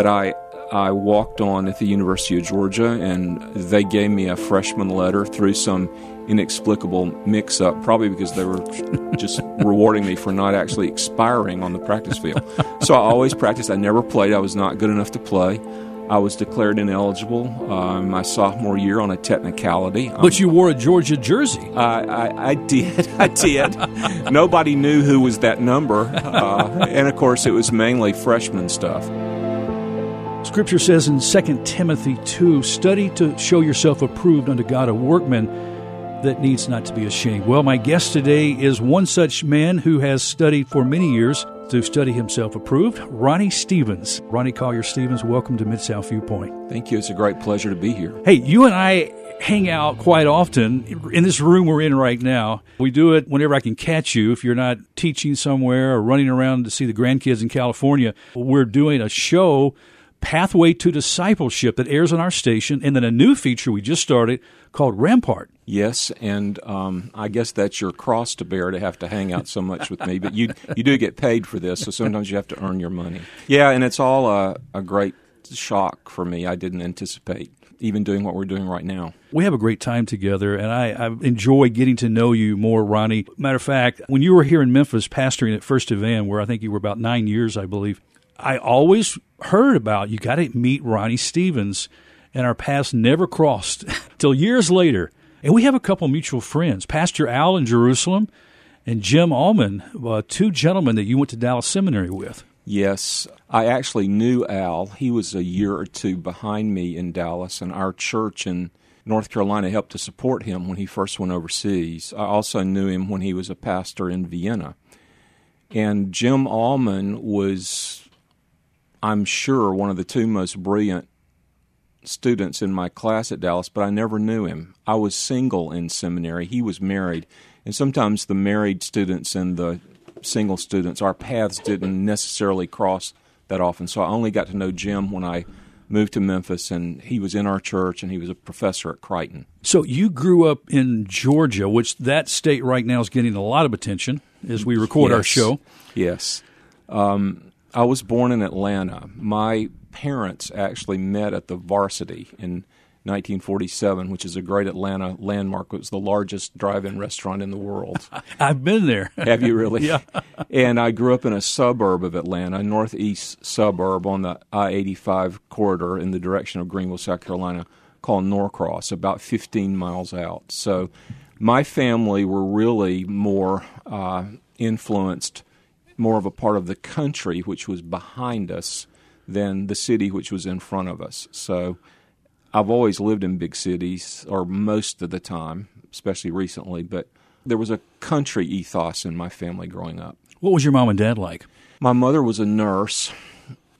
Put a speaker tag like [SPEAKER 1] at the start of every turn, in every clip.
[SPEAKER 1] But I I walked on at the University of Georgia, and they gave me a freshman letter through some inexplicable mix up, probably because they were just rewarding me for not actually expiring on the practice field. So I always practiced. I never played, I was not good enough to play. I was declared ineligible uh, my sophomore year on a technicality. Um,
[SPEAKER 2] but you wore a Georgia jersey.
[SPEAKER 1] I, I, I did. I did. Nobody knew who was that number. Uh, and of course, it was mainly freshman stuff.
[SPEAKER 2] Scripture says in 2 Timothy 2 study to show yourself approved unto God, a workman that needs not to be ashamed. Well, my guest today is one such man who has studied for many years to study himself approved, Ronnie Stevens. Ronnie Collier Stevens, welcome to Mid South Viewpoint.
[SPEAKER 1] Thank you. It's a great pleasure to be here.
[SPEAKER 2] Hey, you and I hang out quite often in this room we're in right now. We do it whenever I can catch you. If you're not teaching somewhere or running around to see the grandkids in California, we're doing a show Pathway to Discipleship that airs on our station, and then a new feature we just started called Rampart.
[SPEAKER 1] Yes, and um, I guess that's your cross to bear to have to hang out so much with me. But you you do get paid for this, so sometimes you have to earn your money. Yeah, and it's all a, a great shock for me. I didn't anticipate even doing what we're doing right now.
[SPEAKER 2] We have a great time together, and I, I, enjoy getting to know you more, Ronnie. Matter of fact, when you were here in Memphis pastoring at First Evan, where I think you were about nine years, I believe, I always heard about you got to meet Ronnie Stevens, and our paths never crossed till years later. And we have a couple mutual friends, Pastor Al in Jerusalem and Jim Allman, uh, two gentlemen that you went to Dallas Seminary with.
[SPEAKER 1] Yes, I actually knew Al. He was a year or two behind me in Dallas, and our church in North Carolina helped to support him when he first went overseas. I also knew him when he was a pastor in Vienna. And Jim Allman was I'm sure, one of the two most brilliant students in my class at Dallas, but I never knew him. I was single in seminary, he was married. And sometimes the married students and the single students, our paths didn't necessarily cross that often. So I only got to know Jim when I moved to Memphis, and he was in our church, and he was a professor at Crichton.
[SPEAKER 2] So you grew up in Georgia, which that state right now is getting a lot of attention as we record
[SPEAKER 1] yes.
[SPEAKER 2] our show.
[SPEAKER 1] Yes. Um, I was born in Atlanta. My parents actually met at the Varsity in 1947, which is a great Atlanta landmark. It was the largest drive-in restaurant in the world.
[SPEAKER 2] I've been there.
[SPEAKER 1] Have you really?
[SPEAKER 2] yeah.
[SPEAKER 1] and I grew up in a suburb of Atlanta, a northeast suburb on the I-85 corridor in the direction of Greenville, South Carolina, called Norcross, about 15 miles out. So my family were really more uh, influenced more of a part of the country which was behind us than the city which was in front of us. So I've always lived in big cities, or most of the time, especially recently, but there was a country ethos in my family growing up.
[SPEAKER 2] What was your mom and dad like?
[SPEAKER 1] My mother was a nurse,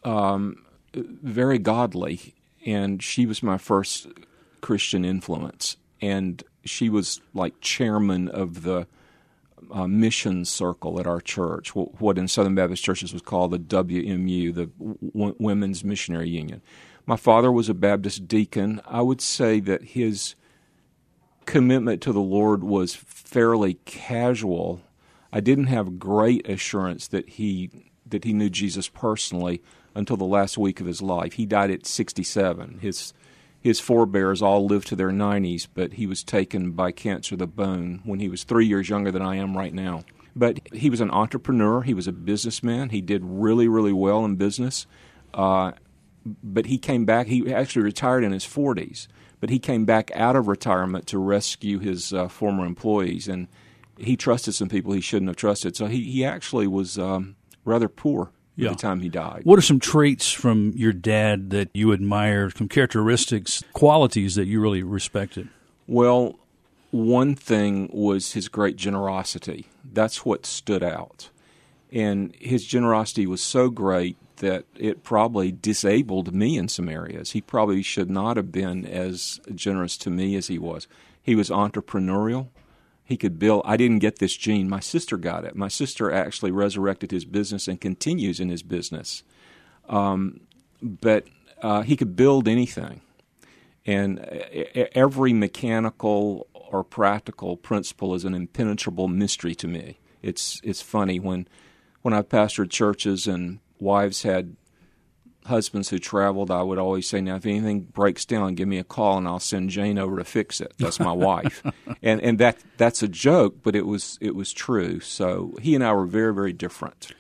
[SPEAKER 1] um, very godly, and she was my first Christian influence. And she was like chairman of the uh, mission circle at our church, what in Southern Baptist churches was called the WMU, the w- Women's Missionary Union. My father was a Baptist deacon. I would say that his commitment to the Lord was fairly casual. I didn't have great assurance that he that he knew Jesus personally until the last week of his life. He died at 67. His his forebears all lived to their 90s, but he was taken by cancer of the bone when he was three years younger than I am right now. But he was an entrepreneur, he was a businessman, he did really, really well in business. Uh, but he came back, he actually retired in his 40s, but he came back out of retirement to rescue his uh, former employees. And he trusted some people he shouldn't have trusted. So he, he actually was um, rather poor yeah. the time he died.
[SPEAKER 2] What are some traits from your dad that you admire, some characteristics, qualities that you really respected?
[SPEAKER 1] Well, one thing was his great generosity. That's what stood out. And his generosity was so great that it probably disabled me in some areas. He probably should not have been as generous to me as he was. He was entrepreneurial he could build. I didn't get this gene. My sister got it. My sister actually resurrected his business and continues in his business. Um, but uh, he could build anything. And every mechanical or practical principle is an impenetrable mystery to me. It's it's funny when when I've pastored churches and wives had husbands who traveled, I would always say, "Now, if anything breaks down, give me a call, and I'll send Jane over to fix it." That's my wife, and and that that's a joke, but it was it was true. So he and I were very very different.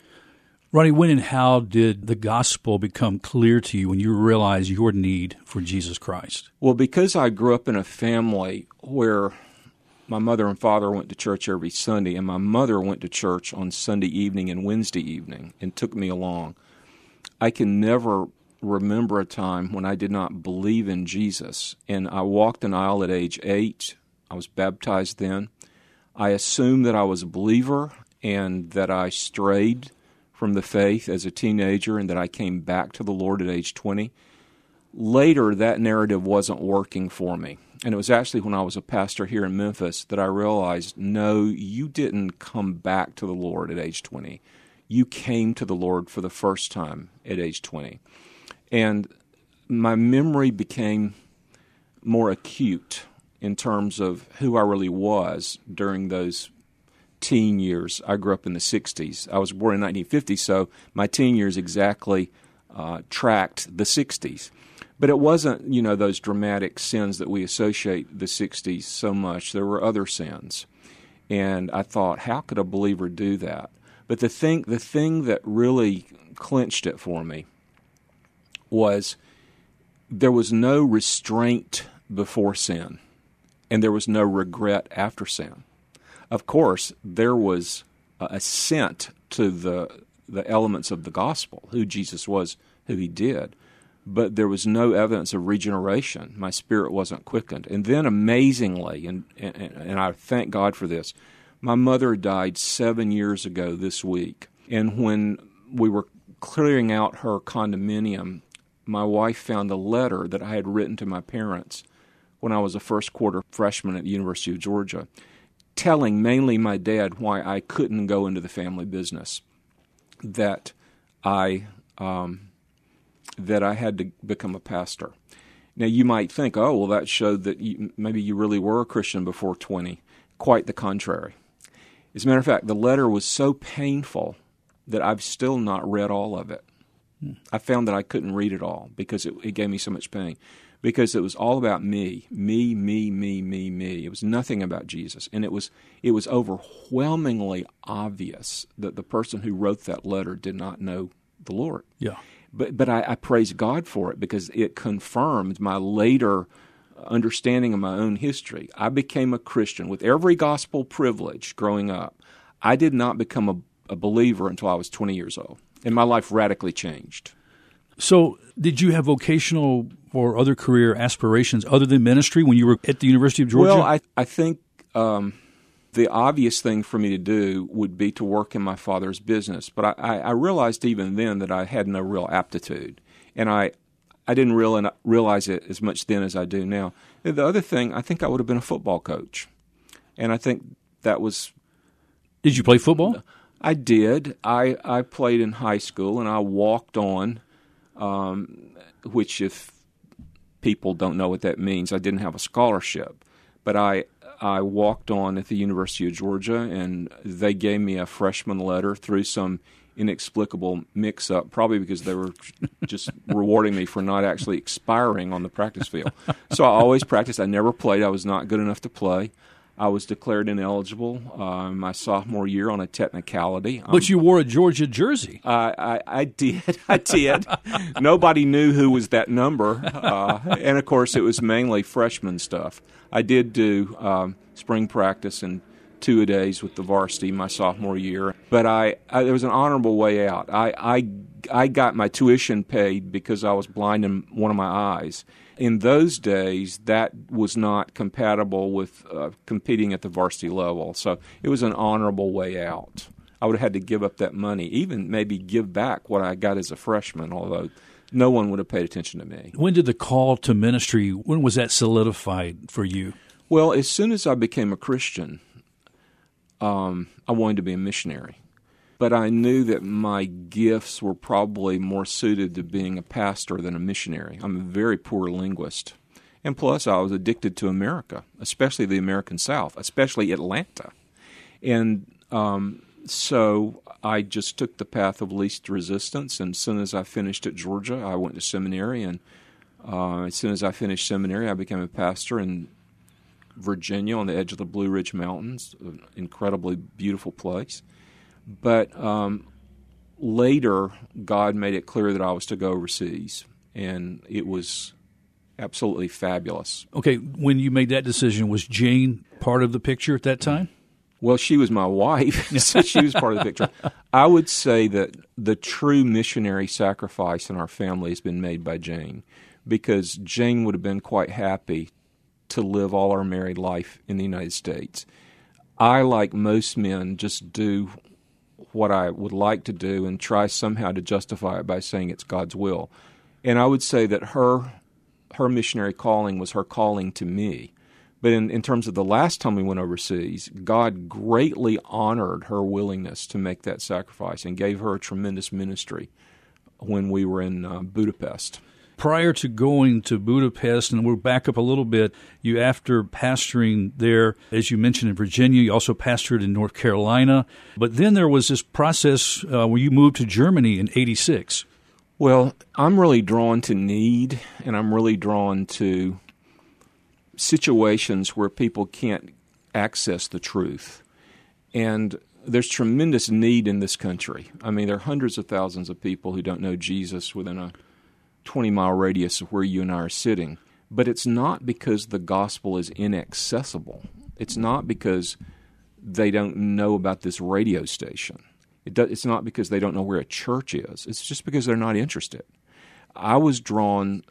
[SPEAKER 2] Ronnie, when and how did the gospel become clear to you when you realized your need for Jesus Christ?
[SPEAKER 1] Well, because I grew up in a family where my mother and father went to church every Sunday, and my mother went to church on Sunday evening and Wednesday evening and took me along. I can never remember a time when I did not believe in Jesus. And I walked an aisle at age eight. I was baptized then. I assumed that I was a believer and that I strayed from the faith as a teenager and that I came back to the Lord at age 20. Later, that narrative wasn't working for me. And it was actually when I was a pastor here in Memphis that I realized no, you didn't come back to the Lord at age 20. You came to the Lord for the first time at age 20. And my memory became more acute in terms of who I really was during those teen years. I grew up in the 60s. I was born in 1950, so my teen years exactly uh, tracked the 60s. But it wasn't, you know, those dramatic sins that we associate the 60s so much. There were other sins. And I thought, how could a believer do that? But the thing, the thing that really clinched it for me was there was no restraint before sin, and there was no regret after sin of course, there was assent to the the elements of the gospel, who Jesus was, who he did, but there was no evidence of regeneration. My spirit wasn't quickened. And then, amazingly, and, and, and I thank God for this, my mother died seven years ago this week. And when we were clearing out her condominium, my wife found a letter that I had written to my parents when I was a first quarter freshman at the University of Georgia telling mainly my dad why I couldn't go into the family business. That I um, that I had to become a pastor. Now you might think, oh well, that showed that you, maybe you really were a Christian before twenty. Quite the contrary. As a matter of fact, the letter was so painful that I've still not read all of it. Hmm. I found that I couldn't read it all because it, it gave me so much pain because it was all about me, me, me, me, me, me. It was nothing about Jesus, and it was it was overwhelmingly obvious that the person who wrote that letter did not know the Lord.
[SPEAKER 2] Yeah.
[SPEAKER 1] But but I, I praise God for it because it confirmed my later understanding of my own history. I became a Christian with every gospel privilege growing up. I did not become a, a believer until I was 20 years old, and my life radically changed.
[SPEAKER 2] So, did you have vocational or other career aspirations other than ministry when you were at the University of Georgia?
[SPEAKER 1] Well, I, I think um, the obvious thing for me to do would be to work in my father's business. But I, I realized even then that I had no real aptitude. And I, I didn't real, realize it as much then as I do now. The other thing, I think I would have been a football coach. And I think that was.
[SPEAKER 2] Did you play football?
[SPEAKER 1] I did. I, I played in high school and I walked on, um, which, if people don't know what that means. I didn't have a scholarship, but I I walked on at the University of Georgia, and they gave me a freshman letter through some inexplicable mix up, probably because they were just rewarding me for not actually expiring on the practice field. So I always practiced. I never played. I was not good enough to play. I was declared ineligible uh, my sophomore year on a technicality.
[SPEAKER 2] Um, but you wore a Georgia jersey.
[SPEAKER 1] I, I, I did. I did. Nobody knew who was that number, uh, and of course, it was mainly freshman stuff. I did do um, spring practice and two a days with the varsity my sophomore year, but I, I there was an honorable way out. I, I I got my tuition paid because I was blind in one of my eyes in those days, that was not compatible with uh, competing at the varsity level. So it was an honorable way out. I would have had to give up that money, even maybe give back what I got as a freshman, although no one would have paid attention to me.
[SPEAKER 2] When did the call to ministry, when was that solidified for you?
[SPEAKER 1] Well, as soon as I became a Christian, um, I wanted to be a missionary but I knew that my gifts were probably more suited to being a pastor than a missionary. I'm a very poor linguist. And plus, I was addicted to America, especially the American South, especially Atlanta. And um, so I just took the path of least resistance. And as soon as I finished at Georgia, I went to seminary. And uh, as soon as I finished seminary, I became a pastor in Virginia on the edge of the Blue Ridge Mountains, an incredibly beautiful place. But um, later, God made it clear that I was to go overseas. And it was absolutely fabulous.
[SPEAKER 2] Okay, when you made that decision, was Jane part of the picture at that time?
[SPEAKER 1] Well, she was my wife, so she was part of the picture. I would say that the true missionary sacrifice in our family has been made by Jane, because Jane would have been quite happy to live all our married life in the United States. I, like most men, just do what I would like to do and try somehow to justify it by saying it's God's will. And I would say that her her missionary calling was her calling to me. But in, in terms of the last time we went overseas, God greatly honored her willingness to make that sacrifice and gave her a tremendous ministry when we were in uh, Budapest.
[SPEAKER 2] Prior to going to Budapest, and we'll back up a little bit, you, after pastoring there, as you mentioned in Virginia, you also pastored in North Carolina. But then there was this process uh, where you moved to Germany in 86.
[SPEAKER 1] Well, I'm really drawn to need, and I'm really drawn to situations where people can't access the truth. And there's tremendous need in this country. I mean, there are hundreds of thousands of people who don't know Jesus within a 20 mile radius of where you and I are sitting. But it's not because the gospel is inaccessible, it's not because they don't know about this radio station. It do, it's not because they don't know where a church is. It's just because they're not interested. I was drawn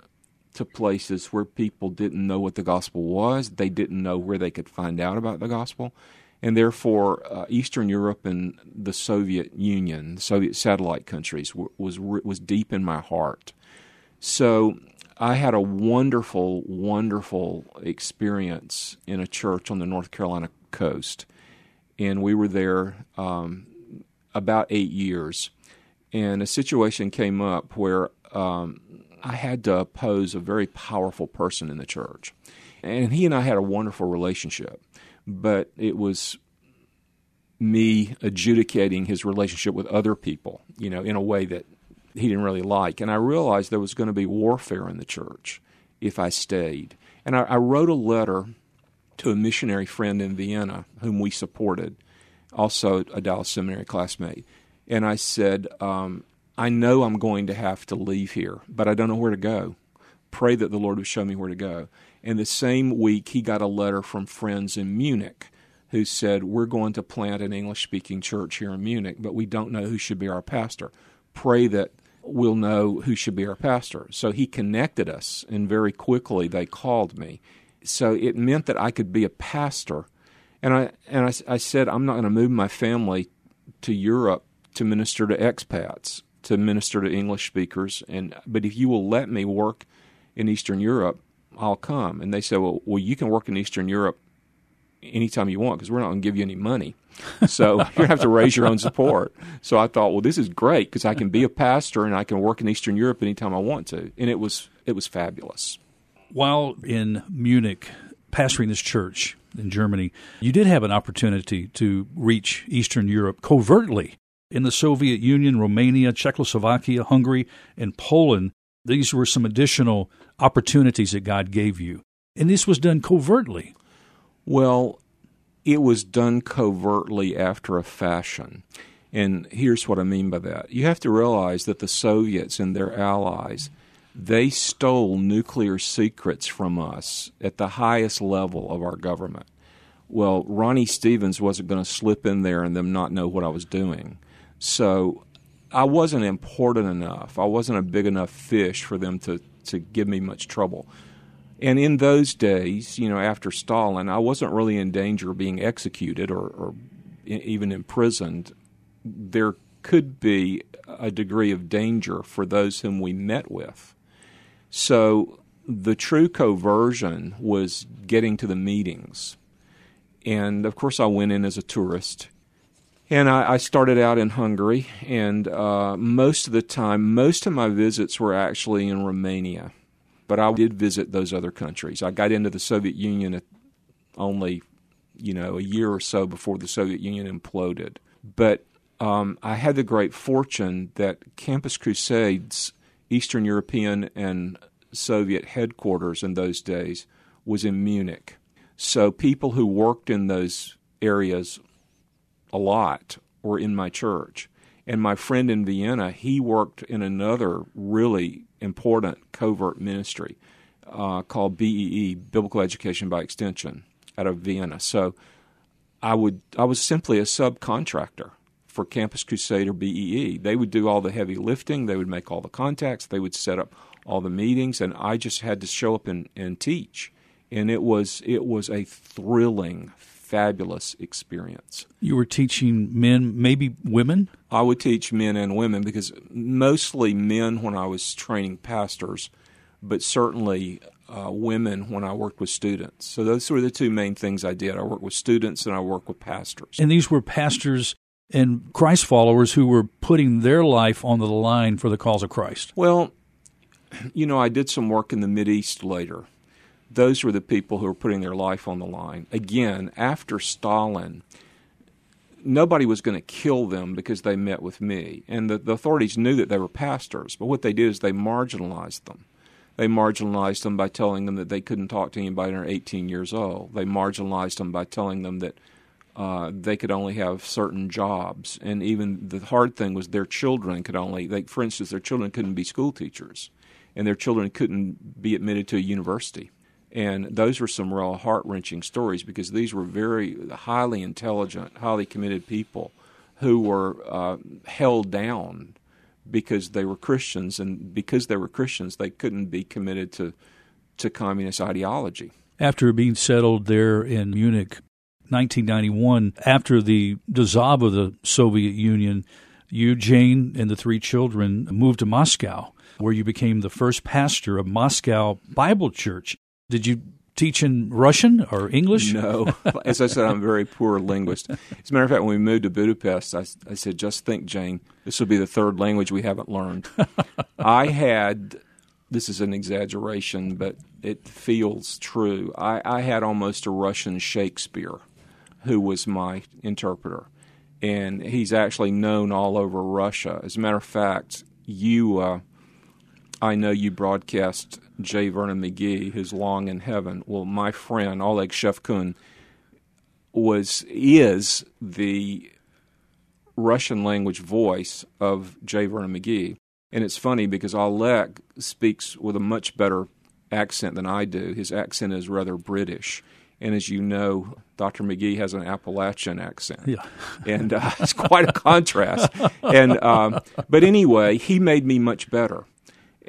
[SPEAKER 1] to places where people didn't know what the gospel was. They didn't know where they could find out about the gospel. And therefore, uh, Eastern Europe and the Soviet Union, the Soviet satellite countries, was was deep in my heart. So I had a wonderful, wonderful experience in a church on the North Carolina coast, and we were there um, about eight years. And a situation came up where um, I had to oppose a very powerful person in the church. And he and I had a wonderful relationship, but it was me adjudicating his relationship with other people, you know, in a way that he didn't really like. And I realized there was going to be warfare in the church if I stayed. And I, I wrote a letter to a missionary friend in Vienna whom we supported also a Dallas Seminary classmate. And I said, um, I know I'm going to have to leave here, but I don't know where to go. Pray that the Lord would show me where to go. And the same week, he got a letter from friends in Munich who said, We're going to plant an English speaking church here in Munich, but we don't know who should be our pastor. Pray that we'll know who should be our pastor. So he connected us, and very quickly they called me. So it meant that I could be a pastor and I and I, I said I'm not going to move my family to Europe to minister to expats, to minister to English speakers, and but if you will let me work in Eastern Europe, I'll come. And they said, well, well, you can work in Eastern Europe anytime you want because we're not going to give you any money. So you're going to have to raise your own support. So I thought, well, this is great because I can be a pastor and I can work in Eastern Europe anytime I want to. And it was it was fabulous.
[SPEAKER 2] While in Munich, pastoring this church in Germany, you did have an opportunity to reach Eastern Europe covertly. In the Soviet Union, Romania, Czechoslovakia, Hungary, and Poland, these were some additional opportunities that God gave you. And this was done covertly.
[SPEAKER 1] Well, it was done covertly after a fashion. And here's what I mean by that. You have to realize that the Soviets and their allies they stole nuclear secrets from us at the highest level of our government. Well, Ronnie Stevens wasn't going to slip in there and them not know what I was doing. So I wasn't important enough. I wasn't a big enough fish for them to, to give me much trouble. And in those days, you know, after Stalin, I wasn't really in danger of being executed or, or even imprisoned. There could be a degree of danger for those whom we met with. So the true coversion was getting to the meetings. And of course, I went in as a tourist. And I, I started out in Hungary, and uh, most of the time, most of my visits were actually in Romania. But I did visit those other countries. I got into the Soviet Union only, you know, a year or so before the Soviet Union imploded. But um, I had the great fortune that Campus Crusades, Eastern European and Soviet headquarters in those days, was in Munich. So people who worked in those areas a lot were in my church. And my friend in Vienna, he worked in another really important covert ministry uh, called BEE, Biblical Education by Extension, out of Vienna. So I would I was simply a subcontractor for Campus Crusader BEE. They would do all the heavy lifting, they would make all the contacts, they would set up all the meetings, and I just had to show up and, and teach. And it was it was a thrilling, fabulous experience.
[SPEAKER 2] You were teaching men, maybe women?
[SPEAKER 1] I would teach men and women because mostly men when I was training pastors, but certainly uh, women when I worked with students. So those were the two main things I did. I worked with students and I worked with pastors.
[SPEAKER 2] And these were pastors and Christ followers who were putting their life on the line for the cause of Christ.
[SPEAKER 1] Well, you know, I did some work in the Mid East later. Those were the people who were putting their life on the line. Again, after Stalin, nobody was going to kill them because they met with me. And the, the authorities knew that they were pastors, but what they did is they marginalized them. They marginalized them by telling them that they couldn't talk to anybody under 18 years old. They marginalized them by telling them that uh, they could only have certain jobs, and even the hard thing was their children could only. They, for instance, their children couldn't be school teachers, and their children couldn't be admitted to a university. And those were some real heart wrenching stories because these were very highly intelligent, highly committed people who were uh, held down because they were Christians, and because they were Christians, they couldn't be committed to to communist ideology.
[SPEAKER 2] After being settled there in Munich, 1991, after the dissolve of the Soviet Union, you, Jane, and the three children moved to Moscow, where you became the first pastor of Moscow Bible Church. Did you teach in Russian or English?
[SPEAKER 1] No. As I said, I'm a very poor linguist. As a matter of fact, when we moved to Budapest, I, I said, just think, Jane, this will be the third language we haven't learned. I had, this is an exaggeration, but it feels true. I, I had almost a Russian Shakespeare who was my interpreter. And he's actually known all over Russia. As a matter of fact, you, uh, I know you broadcast J. Vernon McGee, who's long in heaven. Well, my friend Oleg Shevkun was is the Russian language voice of J. Vernon McGee, and it's funny because Oleg speaks with a much better accent than I do. His accent is rather British, and as you know, Dr. McGee has an Appalachian accent,
[SPEAKER 2] yeah.
[SPEAKER 1] and uh, it's quite a contrast. And um, but anyway, he made me much better.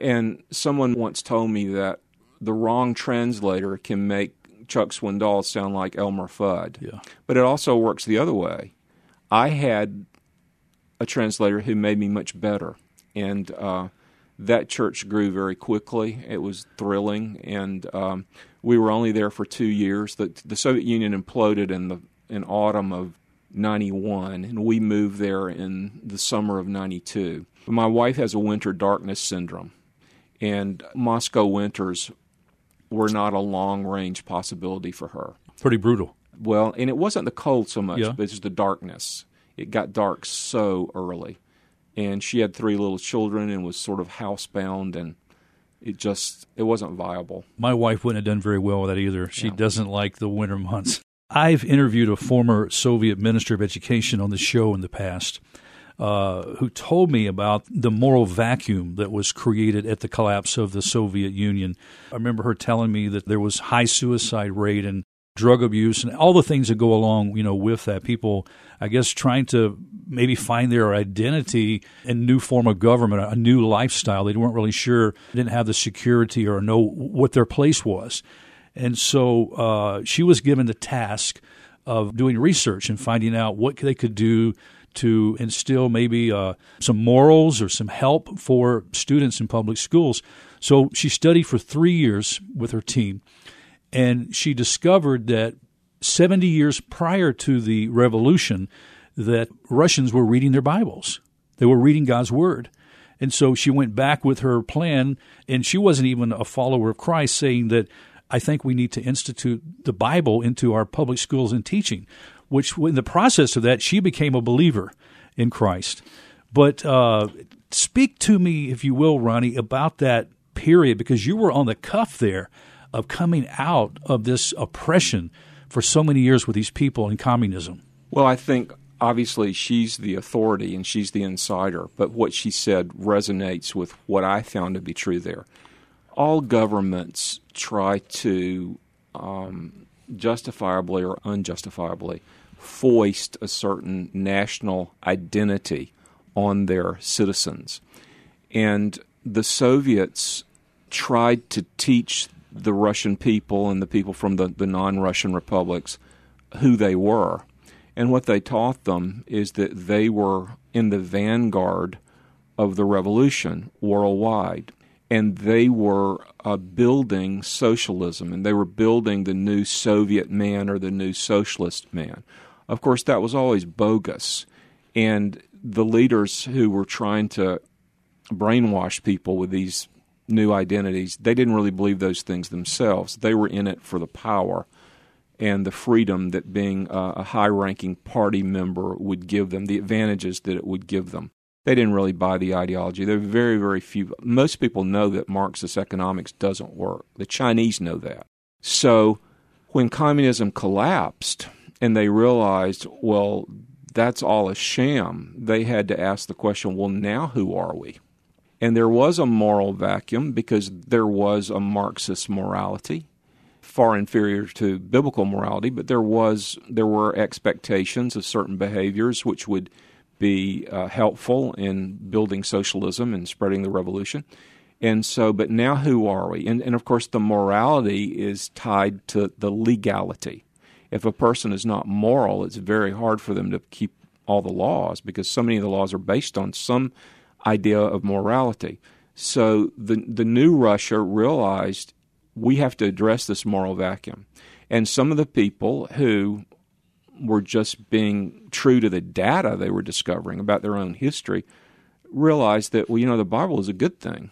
[SPEAKER 1] And someone once told me that the wrong translator can make Chuck Swindoll sound like Elmer Fudd.
[SPEAKER 2] Yeah.
[SPEAKER 1] But it also works the other way. I had a translator who made me much better, and uh, that church grew very quickly. It was thrilling, and um, we were only there for two years. The, the Soviet Union imploded in the in autumn of '91, and we moved there in the summer of '92. My wife has a winter darkness syndrome, and Moscow winters were not a long range possibility for her.
[SPEAKER 2] Pretty brutal.
[SPEAKER 1] Well, and it wasn't the cold so much,
[SPEAKER 2] Yeah.
[SPEAKER 1] but it's the darkness. It got dark so early. And she had three little children and was sort of housebound and it just it wasn't viable.
[SPEAKER 2] My wife wouldn't have done very well with that either. She
[SPEAKER 1] Yeah.
[SPEAKER 2] doesn't like the winter months. I've interviewed a former Soviet minister of education on the show in the past uh, who told me about the moral vacuum that was created at the collapse of the Soviet Union. I remember her telling me that there was high suicide rate and drug abuse and all the things that go along, you know, with that. People, I guess, trying to maybe find their identity in new form of government, a new lifestyle. They weren't really sure, didn't have the security or know what their place was. And so uh, she was given the task of doing research and finding out what they could do to instill maybe uh, some morals or some help for students in public schools. So she studied for three years with her team, and she discovered that 70 years prior to the revolution, that Russians were reading their Bibles. They were reading God's Word. And so she went back with her plan, and she wasn't even a follower of Christ, saying that I think we need to institute the Bible into our public schools and teaching, which in the process of that, she became a believer. in Christ. But uh, speak to me, if you will, Ronnie, about that period because you were on the cuff there of coming out of this oppression for so many years with these people in communism.
[SPEAKER 1] Well, I think obviously she's the authority and she's the insider, but what she said resonates with what I found to be true there. All governments try to um, justifiably or unjustifiably foist a certain national identity on their citizens. And the Soviets tried to teach the Russian people and the people from the, the non Russian republics who they were. And what they taught them is that they were in the vanguard of the revolution worldwide. And they were uh, building socialism and they were building the new Soviet man or the new socialist man. Of course, that was always bogus. And the leaders who were trying to brainwash people with these new identities, they didn't really believe those things themselves. They were in it for the power and the freedom that being a, high ranking party member would give them, the advantages that it would give them. They didn't really buy the ideology. There are very, very few. Most people know that Marxist economics doesn't work. The Chinese know that. So when communism collapsed and they realized, well, that's all a sham, they had to ask the question, well, now who are we? And there was a moral vacuum because there was a Marxist morality, far inferior to biblical morality, but there was there were expectations of certain behaviors which would be uh, helpful in building socialism and spreading the revolution. And so, but now who are we? And, and of course, the morality is tied to the legality. If a person is not moral, it's very hard for them to keep all the laws because so many of the laws are based on some idea of morality. So the the new Russia realized we have to address this moral vacuum. And some of the people who were just being true to the data they were discovering about their own history realized that well you know the Bible is a good thing.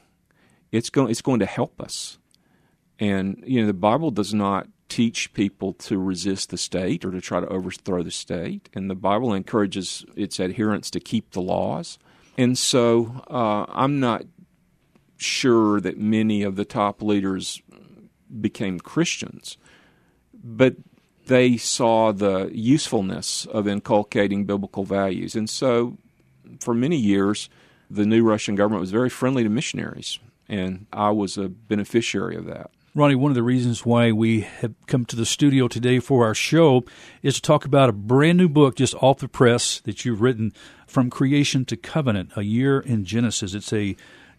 [SPEAKER 1] It's going it's going to help us. And you know the Bible does not teach people to resist the state or to try to overthrow the state. And the Bible encourages its adherents to keep the laws. And so uh, I'm not sure that many of the top leaders became Christians, but they saw the usefulness of inculcating biblical values. And so for many years, the new Russian government was very friendly to missionaries, and I was a beneficiary of that.
[SPEAKER 2] Ronnie, one of the reasons why we have come to the studio today for our show is to talk about a brand new book just off the press that you've written from Creation to Covenant, a year in Genesis. It's a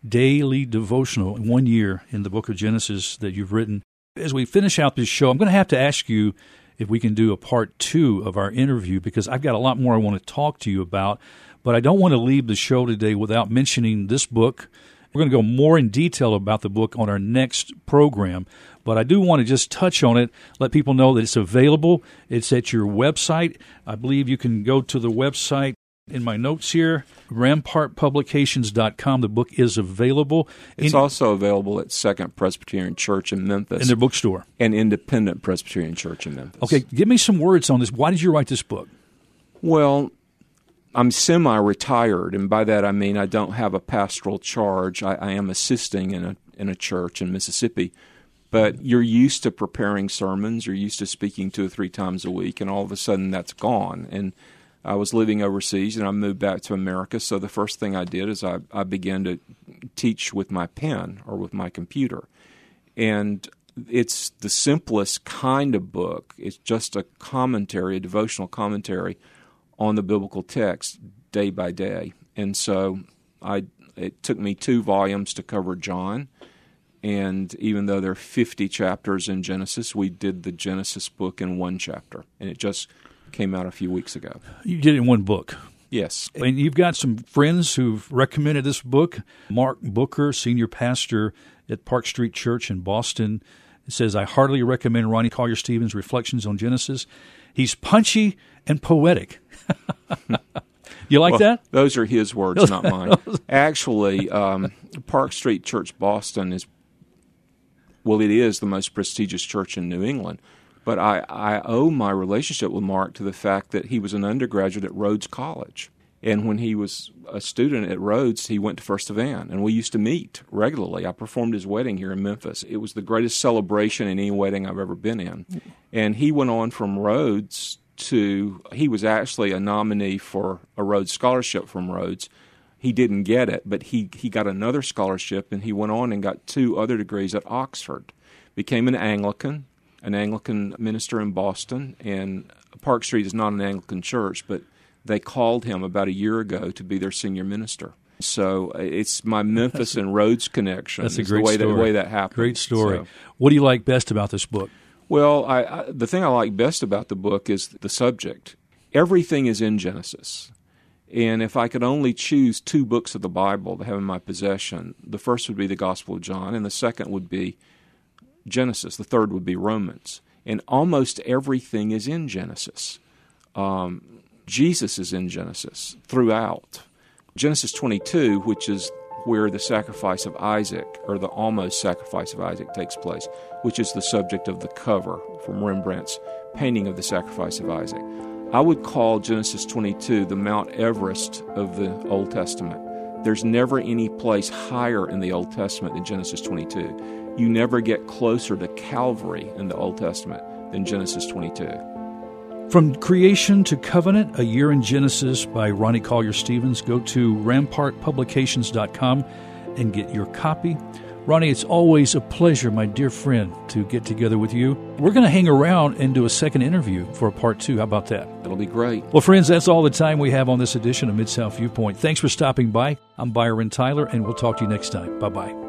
[SPEAKER 2] daily devotional, one year in the book of Genesis that you've written. As we finish out this show, I'm going to have to ask you if we can do a part two of our interview because I've got a lot more I want to talk to you about. But I don't want to leave the show today without mentioning this book. We're going to go more in detail about the book on our next program, but I do want to just touch on it, let people know that it's available. It's at your website. I believe you can go to the website in my notes here, rampartpublications.com. The book is available.
[SPEAKER 1] It's in, also available at Second Presbyterian Church in Memphis.
[SPEAKER 2] In their bookstore.
[SPEAKER 1] And Independent Presbyterian Church in Memphis.
[SPEAKER 2] Okay, give me some words on this. Why did you write this book?
[SPEAKER 1] Well, I'm semi retired, and by that I mean I don't have a pastoral charge. I, I am assisting in a, in a church in Mississippi but you're used to preparing sermons, you're used to speaking two or three times a week, and all of a sudden that's gone. And I was living overseas and I moved back to America. So the first thing I did is I, I began to teach with my pen or with my computer. And it's the simplest kind of book. It's just a commentary, a devotional commentary on the biblical text day by day. And so I it took me two volumes to cover John. And even though there are 50 chapters in Genesis, we did the Genesis book in one chapter. And it just came out a few weeks ago.
[SPEAKER 2] You did it in one book.
[SPEAKER 1] Yes.
[SPEAKER 2] And you've got some friends who've recommended this book. Mark Booker, senior pastor at Park Street Church in Boston, says, I heartily recommend Ronnie Collier Stevens' Reflections on Genesis. He's punchy and poetic. You like
[SPEAKER 1] well,
[SPEAKER 2] that?
[SPEAKER 1] Those are his words, not mine. Actually, um, Park Street Church Boston is, well, it is the most prestigious church in New England. But I, I owe my relationship with Mark to the fact that he was an undergraduate at Rhodes College. And when he was a student at Rhodes, he went to First Evan, and we used to meet regularly. I performed his wedding here in Memphis. It was the greatest celebration in any wedding I've ever been in. And he went on from Rhodes to, he was actually a nominee for a Rhodes Scholarship from Rhodes. He didn't get it, but he, he got another scholarship, and he went on and got two other degrees at Oxford. Became an Anglican, an Anglican minister in Boston, and Park Street is not an Anglican church, but they called him about a year ago to be their senior minister. So uh, it's my Memphis and Rhodes connection.
[SPEAKER 2] That's a great
[SPEAKER 1] the way
[SPEAKER 2] story.
[SPEAKER 1] That, the way that happened.
[SPEAKER 2] Great story.
[SPEAKER 1] So-
[SPEAKER 2] What do you like best about this book?
[SPEAKER 1] Well, I, I, the thing I like best about the book is the subject. Everything is in Genesis. And if I could only choose two books of the Bible to have in my possession, the first would be the Gospel of John, and the second would be Genesis. The third would be Romans. And almost everything is in Genesis. Um, Jesus is in Genesis throughout. Genesis 22, which is where the sacrifice of Isaac, or the almost sacrifice of Isaac, takes place, which is the subject of the cover from Rembrandt's painting of the sacrifice of Isaac. I would call Genesis 22 the Mount Everest of the Old Testament. There's never any place higher in the Old Testament than Genesis 22. You never get closer to Calvary in the Old Testament than Genesis 22.
[SPEAKER 2] From Creation to Covenant, A Year in Genesis by Ronnie Collier Stevens. Go to rampartpublications.com and get your copy. Ronnie, it's always a pleasure, my dear friend, to get together with you. We're going to hang around and do a second interview for a part two. How about that?
[SPEAKER 1] That'll be great.
[SPEAKER 2] Well, friends, that's all the time we have on this edition of Mid South Viewpoint. Thanks for stopping by. I'm Byron Tyler, and we'll talk to you next time. Bye bye.